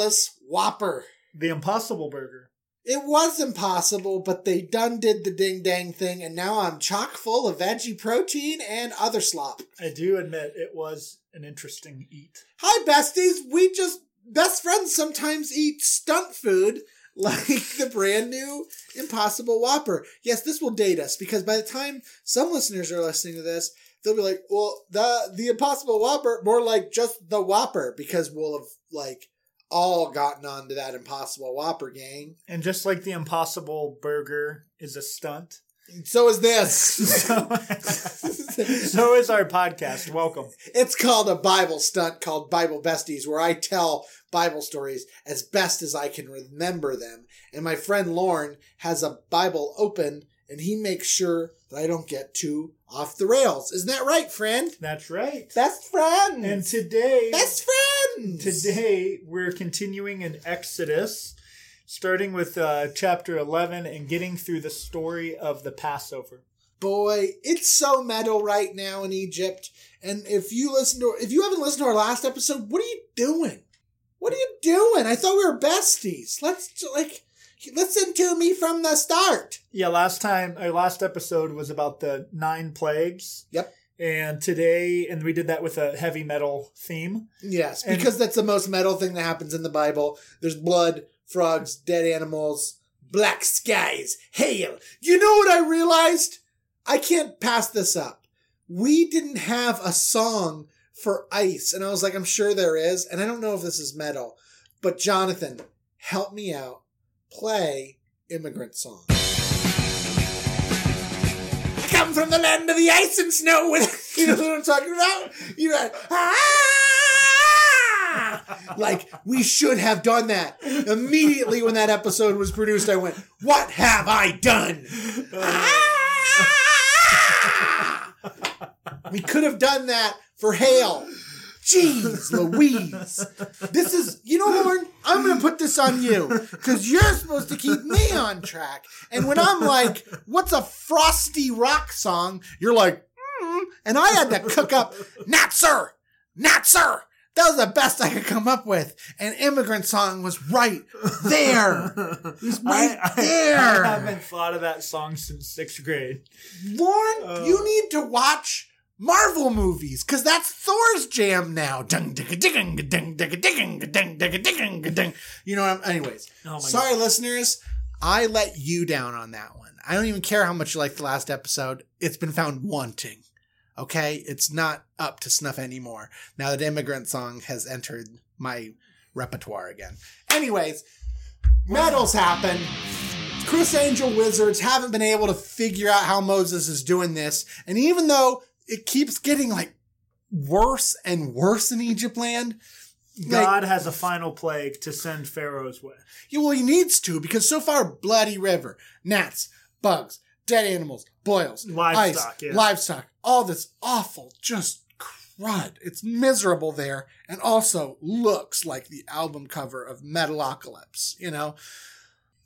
meatless Whopper. The Impossible Burger. It was impossible, but they done did the ding dang thing, and now I'm chock full of veggie protein and other slop. I do admit it was an interesting eat. Hi, besties. We just, best friends sometimes eat stunt food like the brand new Impossible Whopper. Yes, this will date us because by the time some listeners are listening to this, they'll be like, well, the, the Impossible Whopper, more like just the Whopper because we'll have like all gotten onto that Impossible Whopper gang. And just like the Impossible Burger is a stunt, So is this. so, so is our podcast. Welcome. It's called a Bible stunt called Bible Besties, where I tell Bible stories as best as I can remember them. And my friend Lauren has a Bible open, and he makes sure that I don't get too off the rails. Isn't that right, friend? That's right. Best friend. And today, best friends. today we're continuing in Exodus, starting with uh, chapter 11 and getting through the story of the Passover. boy, it's so metal right now in Egypt. And if you listen to, if you haven't listened to our last episode, what are you doing? What are you doing? I thought we were besties. Let's like listen to me from the start. Yeah, last time, our last episode was about the nine plagues. Yep. And today, and we did that with a heavy metal theme. Yes, And- because that's the most metal thing that happens in the Bible. There's blood, frogs, dead animals, black skies, hail. You know what I realized? I can't pass this up. We didn't have a song for ice, and I was like, I'm sure there is, and I don't know if this is metal, but Jonathan, help me out. Play immigrant song. Come from the land of the ice and snow with you know what I'm talking about? You know, ah! like we should have done that. Immediately when that episode was produced, I went, What have I done? Ah! we could have done that for hail. Jeez Louise. This is, you know, Lauren, I'm going to put this on you because you're supposed to keep me on track. And when I'm like, what's a frosty rock song? You're like, mm, and I had to cook up, not sir, not sir. That was the best I could come up with. An immigrant song was right there. It was right I, I, there. I haven't thought of that song since sixth grade. Lauren, Uh. you need to watch Marvel movies because that's Thor's jam now. You know what I'm, anyways. Oh Sorry, listeners. I let you down on that one. I don't even care how much you liked the last episode. It's been found wanting. Okay? It's not up to snuff anymore now that Immigrant Song has entered my repertoire again. Anyways, medals happen. Criss Angel Wizards haven't been able to figure out how Moses is doing this. And even though it keeps getting like worse and worse in Egypt land, like, God has a final plague to send Pharaoh's way. yeah, well, he needs to because so far, bloody river, gnats, bugs, dead animals, boils, Livestock, ice, yeah. livestock, all this awful, just crud. It's miserable there, and also looks like the album cover of Metalocalypse. You know,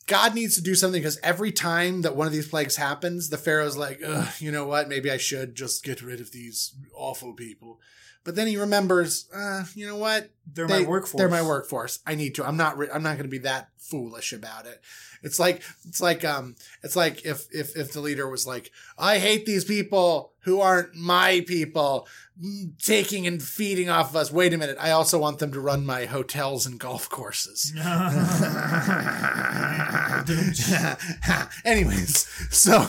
God needs to do something because every time that one of these plagues happens, the Pharaoh's like, you know what? Maybe I should just get rid of these awful people. But then he remembers, uh, you know what? They're They- my workforce. They're my workforce. I need to. I'm not. Re- I'm not going to be that foolish about it. It's like. It's like. Um. It's like if if if the leader was like, I hate these people who aren't my people, mm, taking and feeding off of us. Wait a minute. I also want them to run my hotels and golf courses. Anyways, so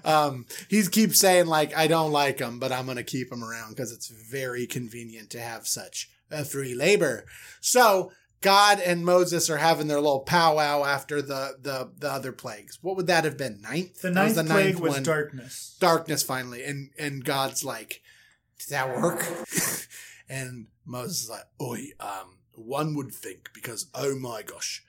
um, he keeps saying like, I don't like them, but I'm going to keep them around because it's very convenient to have such a free labor. So God and Moses are having their little powwow after the the the other plagues. What would that have been? Ninth. the That was the ninth plague was one. darkness. Darkness finally, and and God's like, did that work? and Moses is like, oi, um, one would think because oh my gosh.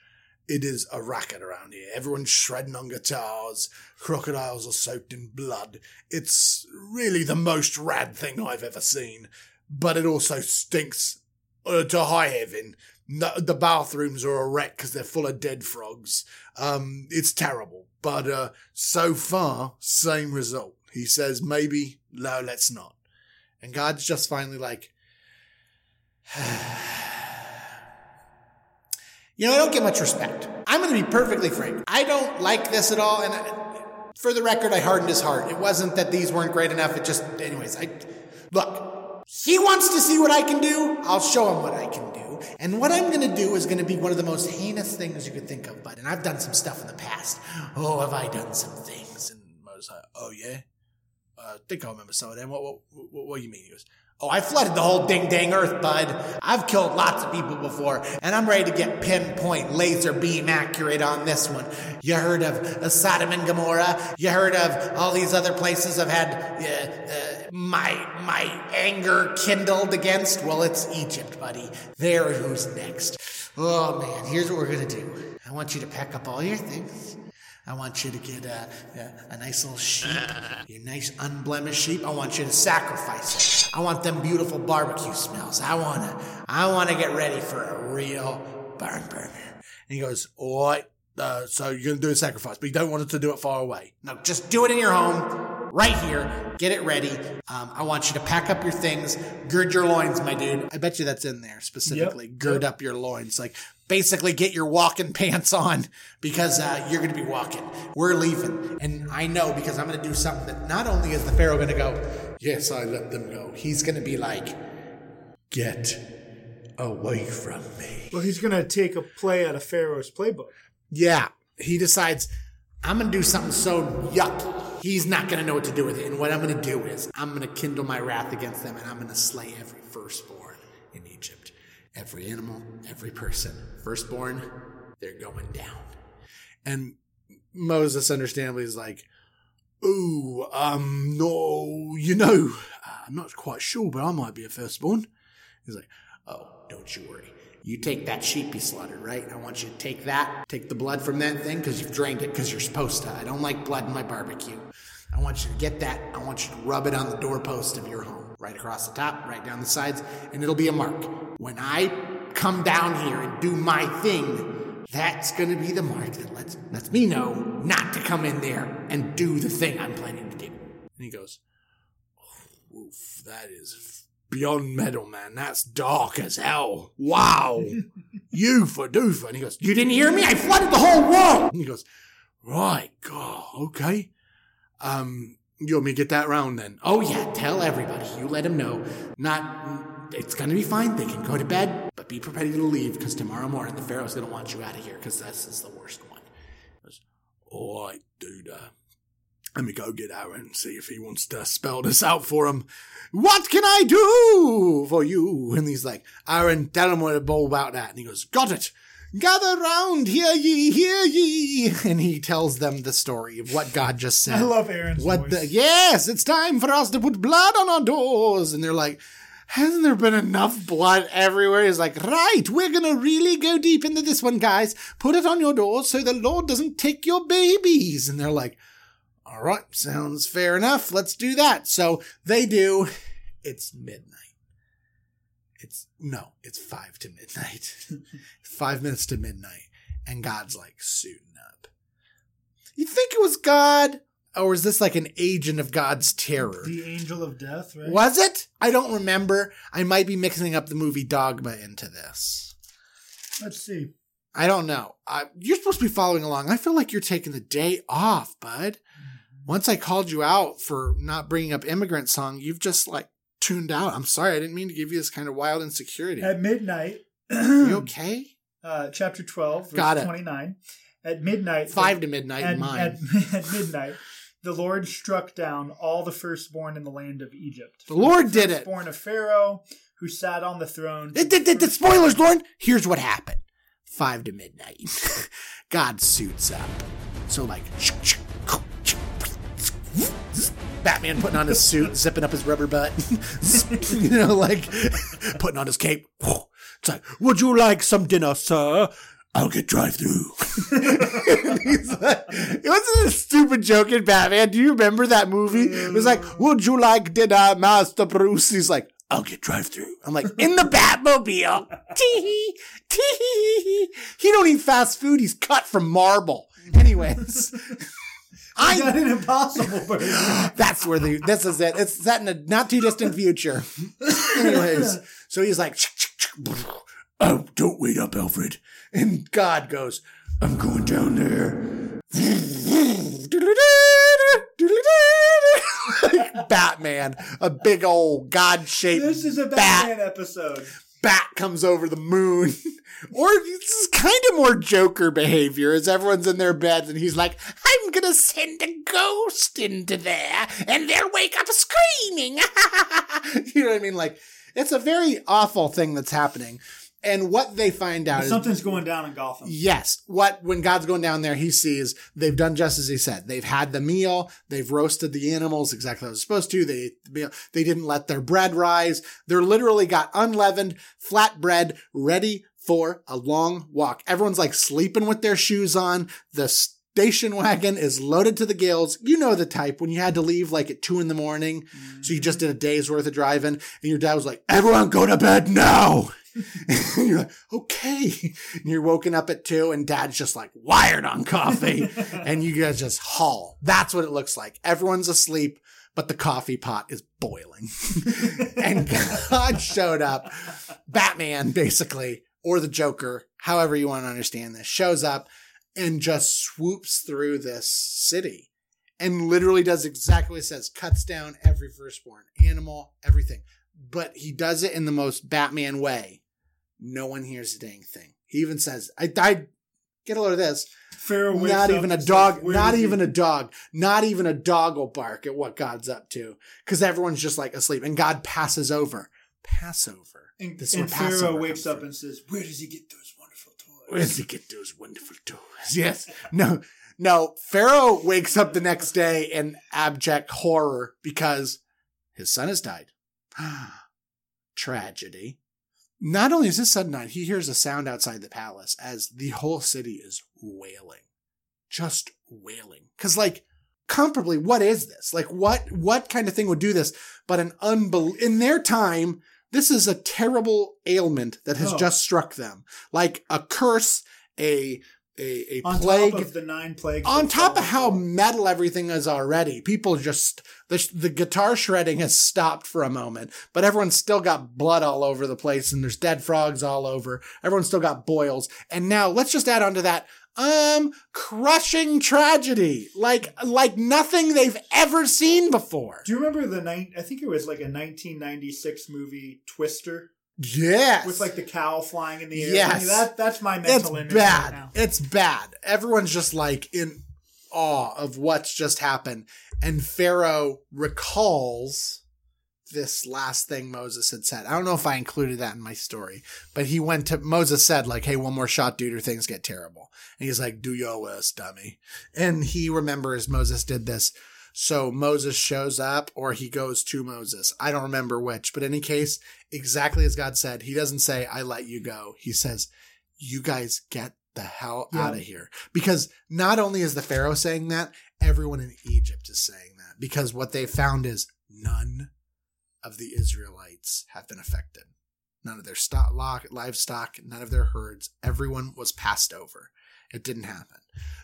It is a racket around here. Everyone's shredding on guitars. Crocodiles are soaked in blood. It's really the most rad thing I've ever seen. But it also stinks uh, to high heaven. The bathrooms are a wreck because they're full of dead frogs. Um, it's terrible. But uh, so far, same result. He says maybe, no, let's not. And God's just finally like, you know, I don't get much respect. I'm going to be perfectly frank. I don't like this at all. And I, for the record, I hardened his heart. It wasn't that these weren't great enough. It just, anyways, I, look, he wants to see what I can do. I'll show him what I can do. And what I'm going to do is going to be one of the most heinous things you could think of, bud. And I've done some stuff in the past. Oh, have I done some things? And I was like, oh, yeah? Uh, I think I remember some of them. What, what, what, what do you mean? He goes, Oh, I flooded the whole ding dang earth, bud. I've killed lots of people before, and I'm ready to get pinpoint laser beam accurate on this one. You heard of Sodom and Gomorrah? You heard of all these other places I've had uh, uh, my my anger kindled against? Well, it's Egypt, buddy. There, who's next? Oh man, here's what we're gonna do. I want you to pack up all your things. I want you to get a, a, a, nice little sheep, your nice unblemished sheep. I want you to sacrifice it. I want them beautiful barbecue smells. I wanna, I wanna get ready for a real barn burner. And he goes, all right, uh, so you're gonna do a sacrifice, but you don't want it to do it far away. No, just do it in your home, right here. Get it ready. Um, I want you to pack up your things, gird your loins, my dude. I bet you that's in there specifically. Yep. Gird up your loins, like basically get your walking pants on because uh, you're going to be walking. We're leaving, and I know because I'm going to do something that not only is the Pharaoh going to go, yes, I let them go. He's going to be like, get away from me. Well, he's going to take a play out of Pharaoh's playbook. Yeah, he decides I'm going to do something so yucky. He's not going to know what to do with it. And what I'm going to do is I'm going to kindle my wrath against them and I'm going to slay every firstborn in Egypt. Every animal, every person. Firstborn, they're going down. And Moses, understandably, is like, Ooh, um, no, you know, I'm not quite sure, but I might be a firstborn. He's like, Oh, don't you worry. You take that sheep you slaughtered, right? I want you to take that, take the blood from that thing because you've drained it because you're supposed to. I don't like blood in my barbecue. I want you to get that. I want you to rub it on the doorpost of your home, right across the top, right down the sides, and it'll be a mark. When I come down here and do my thing, that's going to be the mark that lets, lets me know not to come in there and do the thing I'm planning to do. And he goes, oh, Oof, that is beyond metal, man. That's dark as hell. Wow. you for doofer. And he goes, You didn't hear me? I flooded the whole world. And he goes, Right, God, okay. Um, you want me to get that round then? Oh yeah, tell everybody. You let them know. Not, it's gonna be fine. They can go to bed, but be prepared to leave because tomorrow morning the Pharaoh's gonna want you out of here because this is the worst one. All right, dude. Uh, let me go get Aaron and see if he wants to spell this out for him. What can I do for you? And he's like, Aaron, tell him all about that. And he goes, Got it. Gather round, hear ye, hear ye. And he tells them the story of what God just said. I love Aaron's what voice. the, yes, it's time for us to put blood on our doors. And they're like, hasn't there been enough blood everywhere? He's like, right, we're gonna really go deep into this one, guys. Put it on your doors so the Lord doesn't take your babies. And they're like, all right, sounds fair enough. Let's do that. So they do. It's midnight. It's no, it's five to midnight. five minutes to midnight. And God's like suiting up. You think it was God? Or is this like an agent of God's terror? the angel of death, right? Was it? I don't remember. I might be mixing up the movie Dogma into this. Let's see. I don't know. Uh, you're supposed to be following along. I feel like you're taking the day off, bud. Once I called you out for not bringing up immigrant song, you've just like tuned out. I'm sorry. I didn't mean to give you this kind of wild insecurity. At midnight, you okay? uh, chapter 12, verse Got it. 29. At midnight, Five to midnight at, at, at midnight, the Lord struck down all the firstborn in the land of Egypt. The Lord did it. Born of Pharaoh, who sat on the throne. It, it- spoilers, Lauren. Here's what happened. Five to midnight. God suits up. So like Batman putting on his suit, zipping up his rubber butt. you know, like putting on his cape. It's like, would you like some dinner, sir? I'll get drive through. like, it wasn't a stupid joke in Batman. Do you remember that movie? It was like, would you like dinner, Master Bruce? He's like, I'll get drive through. I'm like, in the Batmobile. Tee tee. He don't eat fast food. He's cut from marble. Anyways, I got an impossible burger. That's where the this is it. It's set in a not too distant future. Anyways, so he's like, "Oh, don't wait up, Alfred." And God goes, "I'm going down there." Batman, a big old God-shaped this is a bat Batman episode. bat comes over the moon. or this is kind of more Joker behavior as everyone's in their beds and he's like, I'm gonna send a ghost into there and they'll wake up screaming. you know what I mean? Like, it's a very awful thing that's happening. And what they find out is Something's going down in Gotham. Yes. What when God's going down there, he sees they've done just as he said. They've had the meal. They've roasted the animals exactly as they're supposed to. They ate the meal. They didn't let their bread rise. They're literally got unleavened flat bread ready for a long walk. Everyone's like sleeping with their shoes on. The station wagon is loaded to the gills. You know the type when you had to leave like at two in the morning. So you just did a day's worth of driving and your dad was like, everyone go to bed now. and you're like, okay. And you're woken up at two and dad's just like wired on coffee and you guys just haul. That's what it looks like. Everyone's asleep, but the coffee pot is boiling. and God showed up. Batman, basically, or the Joker, however you want to understand this, shows up and just swoops through this city and literally does exactly what it says cuts down every firstborn animal, everything. But he does it in the most Batman way. No one hears a dang thing. He even says, I died. Get a load of this. Pharaoh Not even a and says, dog, not is he?" even a dog, not even a dog will bark at what God's up to because everyone's just like asleep and God passes over. Passover. And, This is and Pharaoh wakes up and says, "Where does he get those wonderful toys?" Where does he get those wonderful toys? Yes. No, no. Pharaoh wakes up the next day in abject horror because his son has died. Ah. Tragedy. Not only is his son died, he hears a sound outside the palace as the whole city is wailing. Just wailing. Cause like, comparably, what is this? Like, what, what kind of thing would do this? But an unbel, in their time, this is a terrible ailment that has Oh. just struck them. Like a curse, a, a, a On plague top of the nine plagues. on top of how metal everything is already, people just the the guitar shredding has stopped for a moment, but everyone's still got blood all over the place, and there's dead frogs all over. Everyone's still got boils, and now let's just add on to that. Um, crushing tragedy, like like nothing they've ever seen before. Do you remember the nine? I think it was like a 1996 movie, Twister, Yes, with like the cow flying in the air. Yes. I mean, that that's my mental image It's bad. right now. It's bad. Everyone's just like in awe of what's just happened. And Pharaoh recalls this last thing Moses had said. I don't know if I included that in my story, but he went to Moses said like, "Hey, one more shot, dude, or things get terrible." And he's like, "Do your worst, dummy." And he remembers Moses did this. So Moses shows up or he goes to Moses. I don't remember which, but in any case, exactly as God said, he doesn't say, I let you go. He says, you guys get the hell Yeah. out of here. Because not only is the Pharaoh saying that, everyone in Egypt is saying that. Because what they found is none of the Israelites have been affected. None of their stock, livestock, none of their herds. Everyone was passed over. It didn't happen.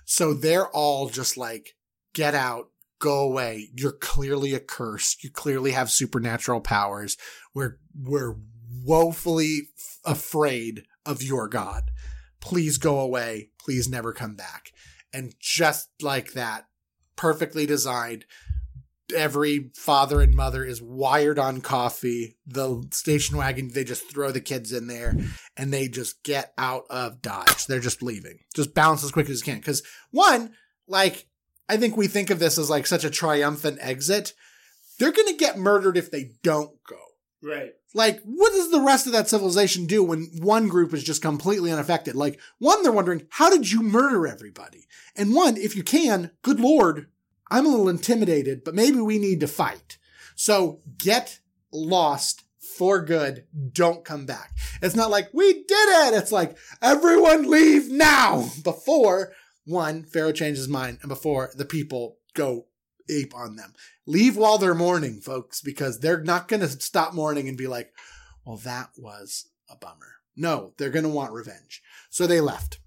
So they're all just like, get out, go away. You're clearly a curse. You clearly have supernatural powers. We're, we're woefully afraid of your God. Please go away. Please never come back. And just like that, perfectly designed, every father and mother is wired on coffee. The station wagon, they just throw the kids in there and they just get out of Dodge. They're just leaving. Just bounce as quick as you can. Because one, like, I think we think of this as like such a triumphant exit. They're going to get murdered if they don't go. Right. Like, what does the rest of that civilization do when one group is just completely unaffected? Like, one, they're wondering, how did you murder everybody? And one, if you can, good lord, I'm a little intimidated, but maybe we need to fight. So get lost for good. Don't come back. It's not like, we did it. It's like, everyone leave now before one, Pharaoh changes his mind and before the people go ape on them. Leave while they're mourning, folks, because they're not going to stop mourning and be like, well, that was a bummer. No, they're going to want revenge. So they left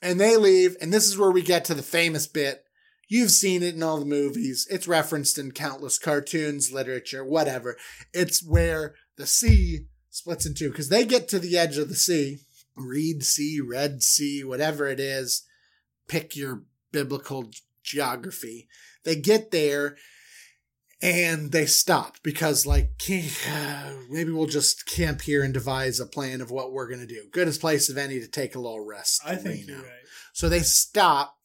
and they leave. And this is where we get to the famous bit. You've seen it in all the movies. It's referenced in countless cartoons, literature, whatever. It's where the sea splits in two because they get to the edge of the sea, Reed Sea, Red Sea, whatever it is. Pick your biblical geography. They get there and they stop because like maybe we'll just camp here and devise a plan of what we're going to do goodest place of any to take a little rest I think you're right. so they stop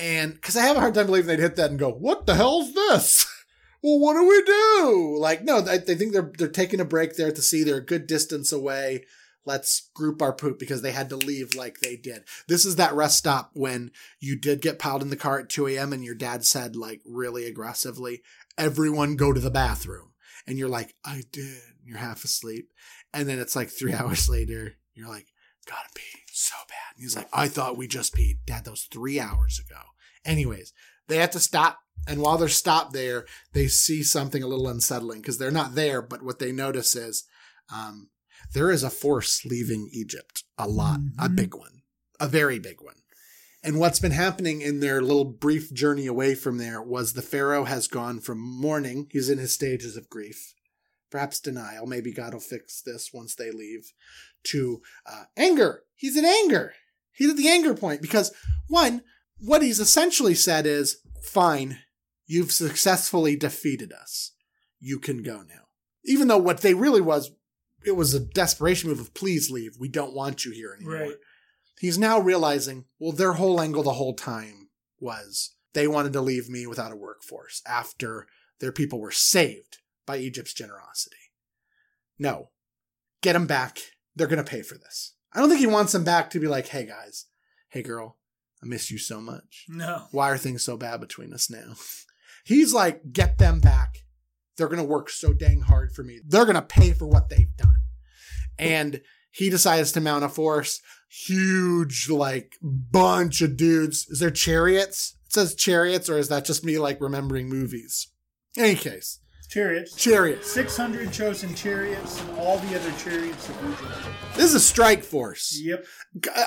and because i have a hard time believing they'd hit that and go what the hell's this well what do we do like no they, think they're they're taking a break there the sea they're a good distance away let's group our poop because they had to leave like they did. This is that rest stop when you did get piled in the car at 2 a.m. and your dad said, like, really aggressively, everyone go to the bathroom. And you're like, I did. You're half asleep. And then it's like three hours later, you're like, gotta pee so bad. And he's like, I thought we just peed. Dad, that was three hours ago. Anyways, they have to stop. And while they're stopped there, they see something a little unsettling because they're not there. But what they notice is um, there is a force leaving Egypt, a lot, mm-hmm. a big one, a very big one. And what's been happening in their little brief journey away from there was the Pharaoh has gone from mourning, he's in his stages of grief, perhaps denial, maybe God will fix this once they leave, to uh, anger. He's in anger. He's at the anger point because, one, what he's essentially said is, fine, you've successfully defeated us. You can go now. Even though what they really was, it was a desperation move of please leave. We don't want you here anymore. Right. He's now realizing, well, their whole angle the whole time was they wanted to leave me without a workforce after their people were saved by Egypt's generosity. No, get them back. They're going to pay for this. I don't think he wants them back to be like, hey guys, hey girl, I miss you so much. No. Why are things so bad between us now? He's like, get them back. They're going to work so dang hard for me. They're going to pay for what they've done. And he decides to mount a force. Huge, like, bunch of dudes. Is there chariots? It says chariots, or is that just me, like, remembering movies? In any case. Chariots. Chariots. 600 chosen chariots and all the other chariots of Egypt. This is a strike force. Yep.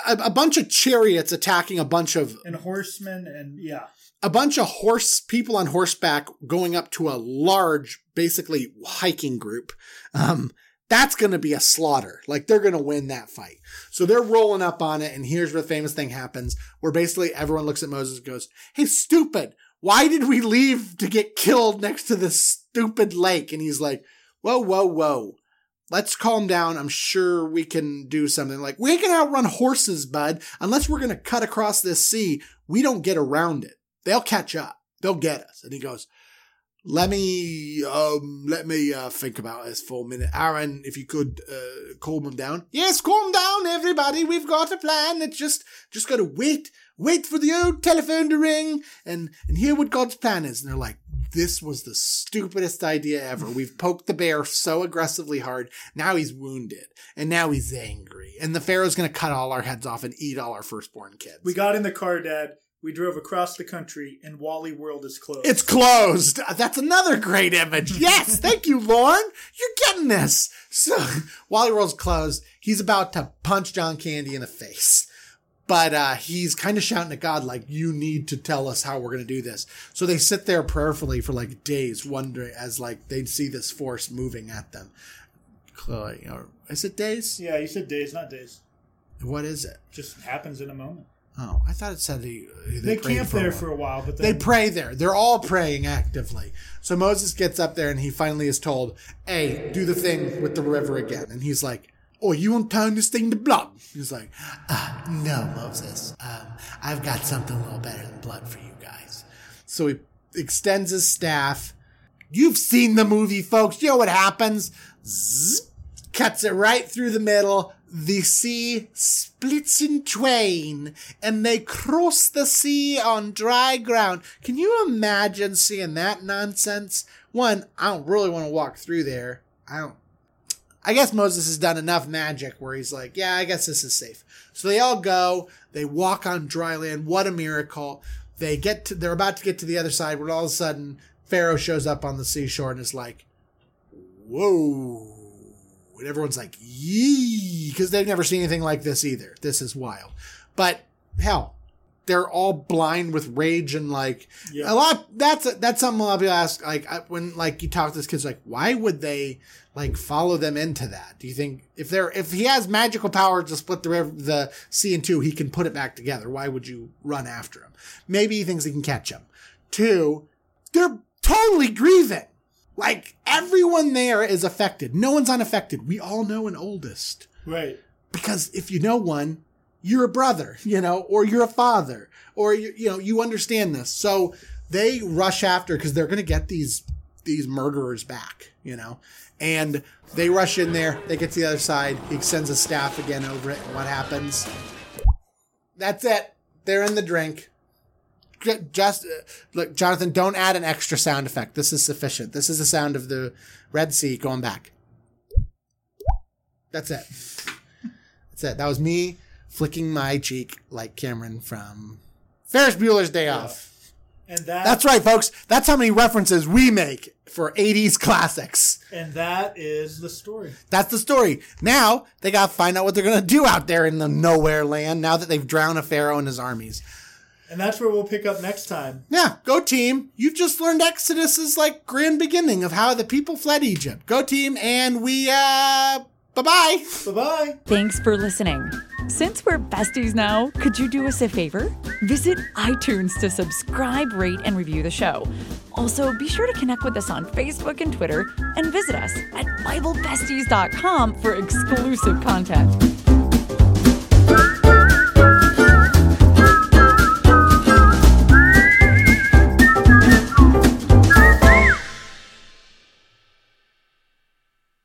A, a bunch of chariots attacking a bunch of. And horsemen, and yeah. A bunch of horse people on horseback going up to a large, basically hiking group. Um, that's going to be a slaughter. Like they're going to win that fight. So they're rolling up on it. And here's where the famous thing happens where basically everyone looks at Moses and goes, Hey, stupid. Why did we leave to get killed next to this stupid lake? And he's like, Whoa, whoa, whoa. Let's calm down. I'm sure we can do something. Like, we can outrun horses, bud. Unless we're going to cut across this sea, we don't get around it. They'll catch up. They'll get us. And he goes, let me um let me uh, think about this for a minute. Aaron, if you could uh, calm them down. Yes, calm down, everybody. We've got a plan. It's just just gotta wait, wait for the old telephone to ring and and hear what God's plan is. And they're like, this was the stupidest idea ever. We've poked the bear so aggressively hard. Now he's wounded and now he's angry. And the Pharaoh's gonna cut all our heads off and eat all our firstborn kids. We got in the car, Dad. We drove across the country and Wally World is closed. It's closed. Uh, that's another great image. Yes, thank you, Lauren. You're getting this. So Wally World's closed. He's about to punch John Candy in the face. But uh, he's kind of shouting at God, like, you need to tell us how we're going to do this. So they sit there prayerfully for like days, wondering as like they'd see this force moving at them. Or, is it days? Yeah, you said days, not days. What is it? Just happens in a moment. Oh, I thought it said they they, they camp for there for a while, but then... they pray there. They're all praying actively. So Moses gets up there and he finally is told, "Hey, do the thing with the river again." And he's like, "Oh, you won't turn this thing to blood?" He's like, uh, "No, Moses. Um, I've got something a little better than blood for you guys." So he extends his staff. You've seen the movie, folks. You know what happens? Zzz, cuts it right through the middle the sea splits in twain and they cross the sea on dry ground. Can you imagine seeing that nonsense? One, I don't really want to walk through there. I don't. I guess Moses has done enough magic where he's like, yeah, I guess this is safe. So they all go, they walk on dry land. What a miracle. They get to, they're about to get to the other side when all of a sudden Pharaoh shows up on the seashore and is like, whoa and everyone's like, yee, because they've never seen anything like this either. This is wild. But hell, they're all blind with rage and like Yeah. a lot. That's that's something a lot of people ask. Like I, when like you talk to this kids, like why would they like follow them into that? Do you think if they're if he has magical power to split the river, the sea in two, he can put it back together? Why would you run after him? Maybe he thinks he can catch him. Two, they're totally grieving. Like everyone there is affected. No one's unaffected. We all know an oldest Right. because if you know one, you're a brother, you know, or you're a father, or you, you know, you understand this. So they rush after because they're going to get these these murderers back, you know, and they rush in there. They get to the other side. He sends a staff again over it. And what happens? That's it. They're in the drink. Just uh, look, Jonathan. Don't add an extra sound effect. This is sufficient. This is the sound of the Red Sea going back. That's it. That's it. That was me flicking my cheek like Cameron from Ferris Bueller's Day Off. And that That's right, folks. That's how many references we make for 80s classics. and that is the story. That's the story. Now they got to find out what they're going to do out there in the nowhere land now that they've drowned a pharaoh and his armies. And that's where we'll pick up next time. Yeah, go team. You've just learned Exodus's like grand beginning of how the people fled Egypt. Go team and we uh bye-bye. Bye bye. Thanks for listening. Since we're besties now, could you do us a favor? Visit iTunes to subscribe, rate, and review the show. Also, be sure to connect with us on Facebook and Twitter and visit us at BibleBesties.com for exclusive content.